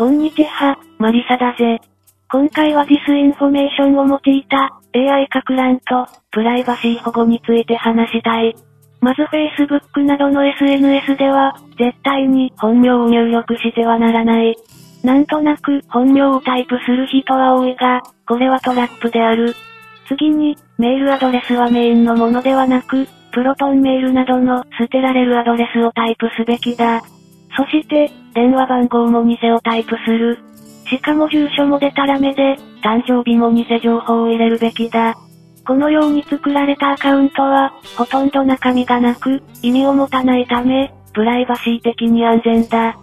こんにちは、マリサだぜ。今回はディスインフォメーションを用いた AI か乱とプライバシー保護について話したい。まず Facebook などの SNS では絶対に本名を入力してはならない。なんとなく本名をタイプする人は多いが、これはトラップである。次に、メールアドレスはメインのものではなく、プロトンメールなどの捨てられるアドレスをタイプすべきだ。そして、電話番号も偽をタイプする。しかも住所もデタラメで、誕生日も偽情報を入れるべきだ。このように作られたアカウントは、ほとんど中身がなく、意味を持たないため、プライバシー的に安全だ。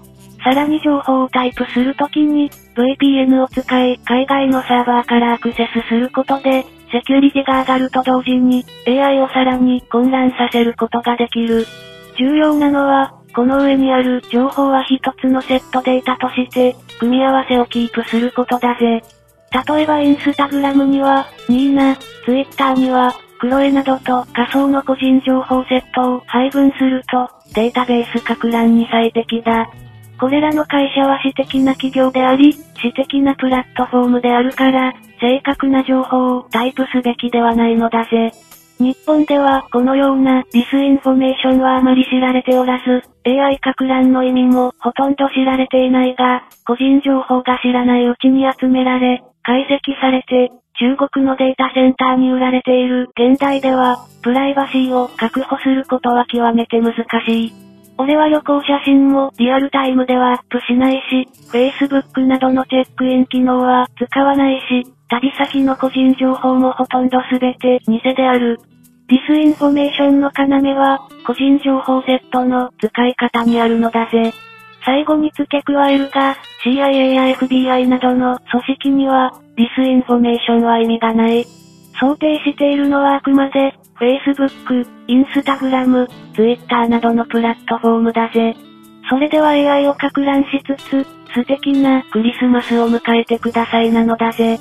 さらに情報をタイプするときに、VPN を使い、海外のサーバーからアクセスすることで、セキュリティが上がると同時に、AI をさらに混乱させることができる。重要なのは、この上にある情報は一つのセットデータとして、組み合わせをキープすることだぜ。例えばインスタグラムには、ニーナ、ツイッターには、クロエなどと仮想の個人情報セットを配分すると、データベースか乱に最適だ。これらの会社は私的な企業であり、私的なプラットフォームであるから、正確な情報をタイプすべきではないのだぜ。日本ではこのようなディスインフォメーションはあまり知られておらず、AI か乱の意味もほとんど知られていないが、個人情報が知らないうちに集められ、解析されて、中国のデータセンターに売られている現代では、プライバシーを確保することは極めて難しい。俺は旅行写真もリアルタイムではアップしないし、Facebook などのチェックイン機能は使わないし、旅先の個人情報もほとんどすべて偽である。ディスインフォメーションの要は、個人情報セットの使い方にあるのだぜ。最後に付け加えるが、CIA や FBI などの組織には、ディスインフォメーションは意味がない。想定しているのはあくまで、Facebook、Instagram、Twitter などのプラットフォームだぜ。それでは AI を撹乱しつつ、素敵なクリスマスを迎えてくださいなのだぜ。